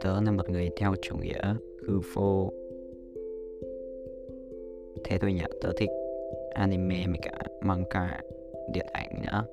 tớ là một người theo chủ nghĩa hư vô. Thế thôi nhỉ, tớ thích anime với cả manga điện ảnh nữa.